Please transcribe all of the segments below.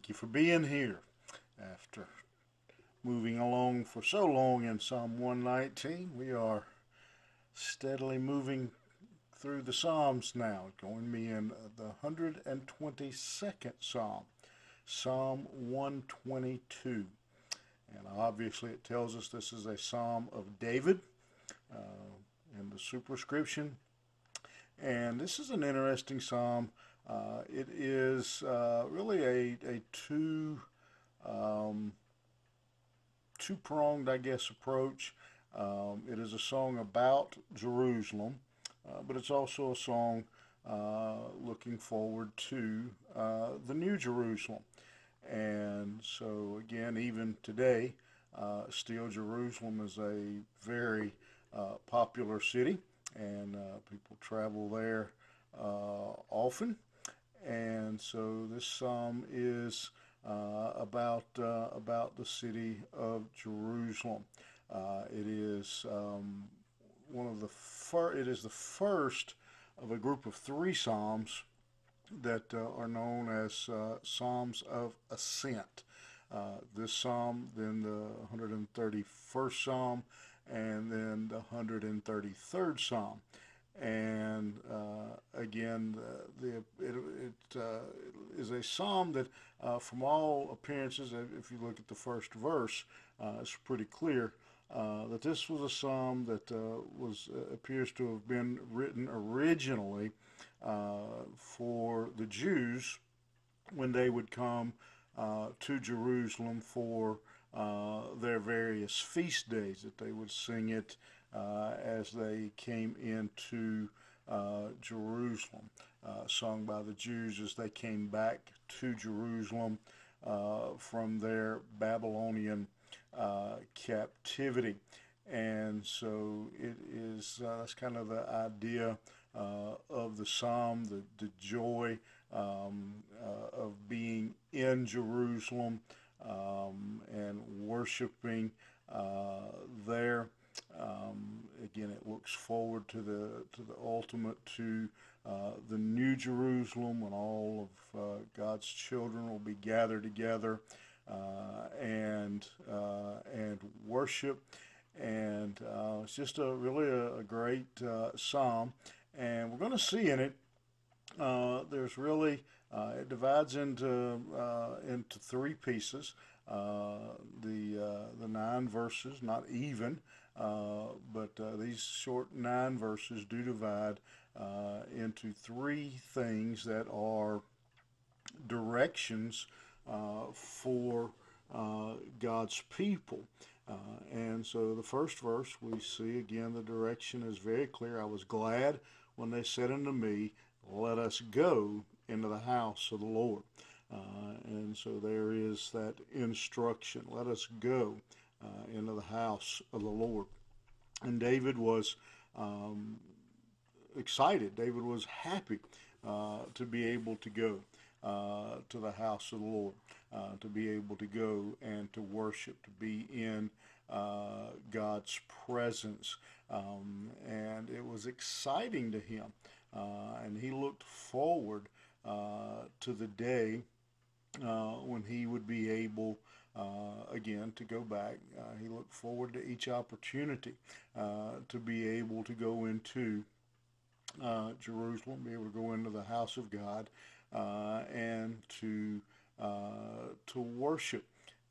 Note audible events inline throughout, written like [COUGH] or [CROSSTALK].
Thank you for being here after moving along for so long in Psalm 119. We are steadily moving through the Psalms now, going be in the 122nd Psalm, Psalm 122. And obviously, it tells us this is a Psalm of David uh, in the superscription. And this is an interesting Psalm. Uh, it is uh, really a, a two um, two pronged, I guess, approach. Um, it is a song about Jerusalem, uh, but it's also a song uh, looking forward to uh, the New Jerusalem. And so, again, even today, uh, still Jerusalem is a very popular city, and people travel there often. And so this psalm is uh, about uh, about the city of Jerusalem. Uh, it is um, one of the fir- it is the first of a group of three psalms that uh, are known as uh, psalms of ascent. Uh, this psalm, then the 131st psalm, and then the 133rd psalm and uh, again, the, the uh, is a psalm that, uh, from all appearances, if you look at the first verse, uh, it's pretty clear uh, that this was a psalm that uh, was appears to have been written originally for the Jews when they would come to Jerusalem for their various feast days. That they would sing it as they came into uh, Jerusalem, uh, sung by the Jews as they came back to Jerusalem from their Babylonian captivity. And so it is, that's kind of the idea uh, of the psalm, the, the joy um, uh, of being in Jerusalem um, and worshiping uh, there. Um, again, it looks forward to the to the ultimate, to uh, the New Jerusalem, when all of uh, God's children will be gathered together uh, and uh, and worship. And uh, it's just a really a, a great uh, psalm, and we're going to see in it. there's really it divides into into three pieces. The the nine verses, not even. Uh, but uh, these short nine verses do divide uh, into three things that are directions for God's people. Uh, and so the first verse we see again the direction is very clear. I was glad when they said unto me, Let us go into the house of the Lord. Uh, and so there is that instruction. Let us go uh, into the house of the Lord. And David was um, excited. David was happy uh, to be able to go uh, to the house of the Lord, uh, to be able to go and to worship, to be in uh, God's presence. Um, and it was exciting to him. And he looked forward to the day when he would be able uh, again to go back. Uh, he looked forward to each opportunity uh, to be able to go into uh, Jerusalem, be able to go into the house of God, uh, and to to worship.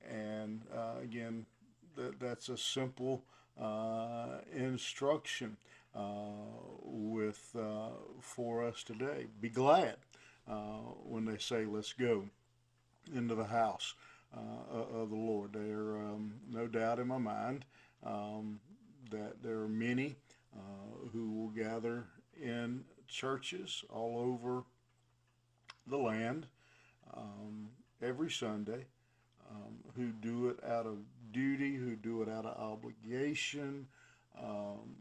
And again, that, that's a simple instruction with for us today. Be glad when they say, "Let's go." Into the house uh, of the Lord. There, um, no doubt in my mind um, that there are many uh, who will gather in churches all over the land um, every Sunday, um, who do it out of duty, who do it out of obligation. Um,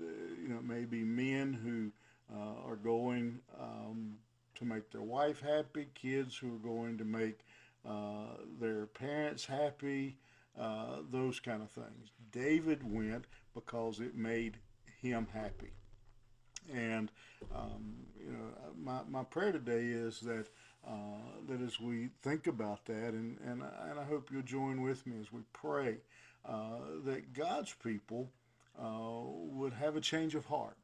you know, maybe men who uh, are going um, to make their wife happy, kids who are going to make uh, their parents happy, uh, those kind of things. David went because it made him happy. And, um, you know, my, my prayer today is that uh, that as we think about that, and, and, I- and I hope you'll join with me as we pray, uh, that God's people uh, would have a change of heart,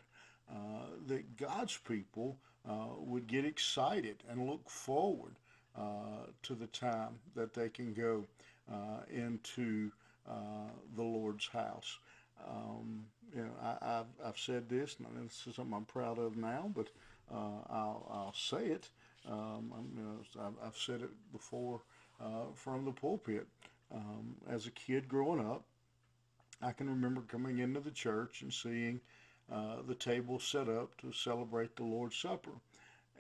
uh, that God's people would get excited and look forward uh, to the time that they can go uh, into uh, the Lord's house. Um, you know, I, I've, I've said this, and this is something I'm proud of now, but uh, I'll, I'll say it. Um, you know, I've, said it before uh, from the pulpit. Um, as a kid growing up, I can remember coming into the church and seeing uh, the table set up to celebrate the Lord's Supper.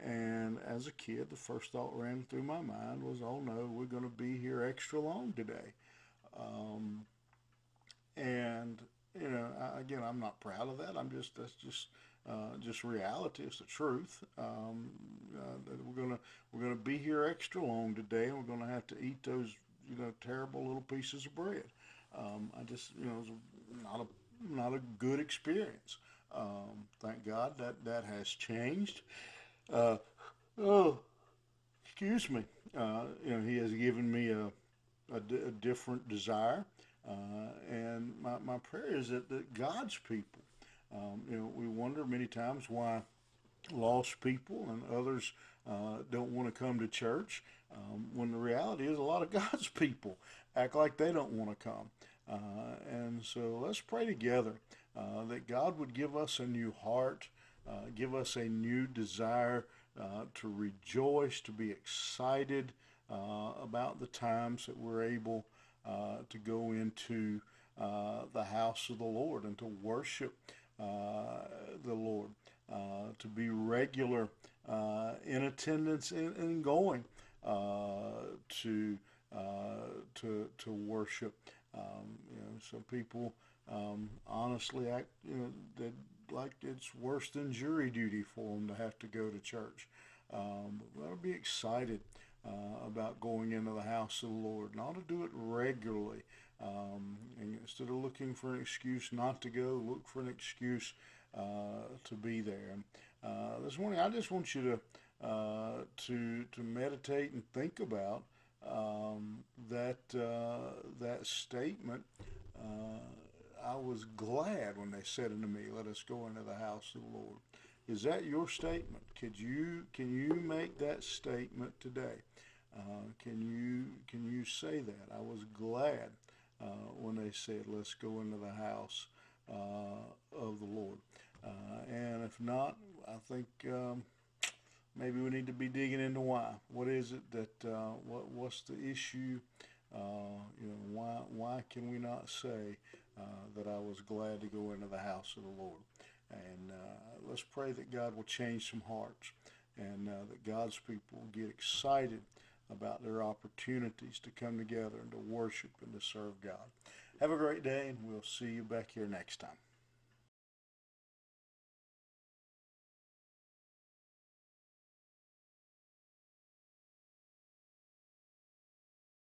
And as a kid, the first thought ran through my mind was, oh no, we're going to be here extra long today. Um, and, you know, I, again, I'm not proud of that. I'm just, that's just, uh, just reality. It's the truth. Um, uh, we're gonna we're gonna be here extra long today, and we're gonna have to eat those you know terrible little pieces of bread. Um, I just you know it was not a not a good experience. Um, thank God that that has changed. Uh, oh, excuse me. Uh, you know He has given me a a, di- a different desire, uh, and my my prayer is that, that God's people. Um, you know, we wonder many times why lost people and others uh, don't want to come to church um, when the reality is a lot of [LAUGHS] God's people act like they don't want to come. Uh, and so let's pray together uh, that God would give us a new heart, uh, give us a new desire uh, to rejoice, to be excited uh, about the times that we're able uh, to go into the house of the Lord and to worship the Lord, to be regular in attendance and, and going to to to worship. Um, you know, some people um, honestly act, you know, that like it's worse than jury duty for them to have to go to church. Um, to be excited uh, about going into the house of the Lord, and ought to do it regularly. Um, instead of looking for an excuse not to go, look for an excuse uh, to be there. Uh, this morning, I just want you to uh, to to meditate and think about um, that uh, that statement. I was glad when they said unto me, "Let us go into the house of the Lord." Is that your statement? Could you can you make that statement today? Uh, can you can you say that? I was glad uh, when they said, "Let's go into the house uh, of the Lord." Uh, and if not, I think um, maybe we need to be digging into why. What is it that uh, what what's the issue? Uh, you know, why why can we not say that I was glad to go into the house of the Lord? And uh, let's pray that God will change some hearts, and uh, that God's people will get excited about their opportunities to come together and to worship and to serve God. Have a great day, and we'll see you back here next time.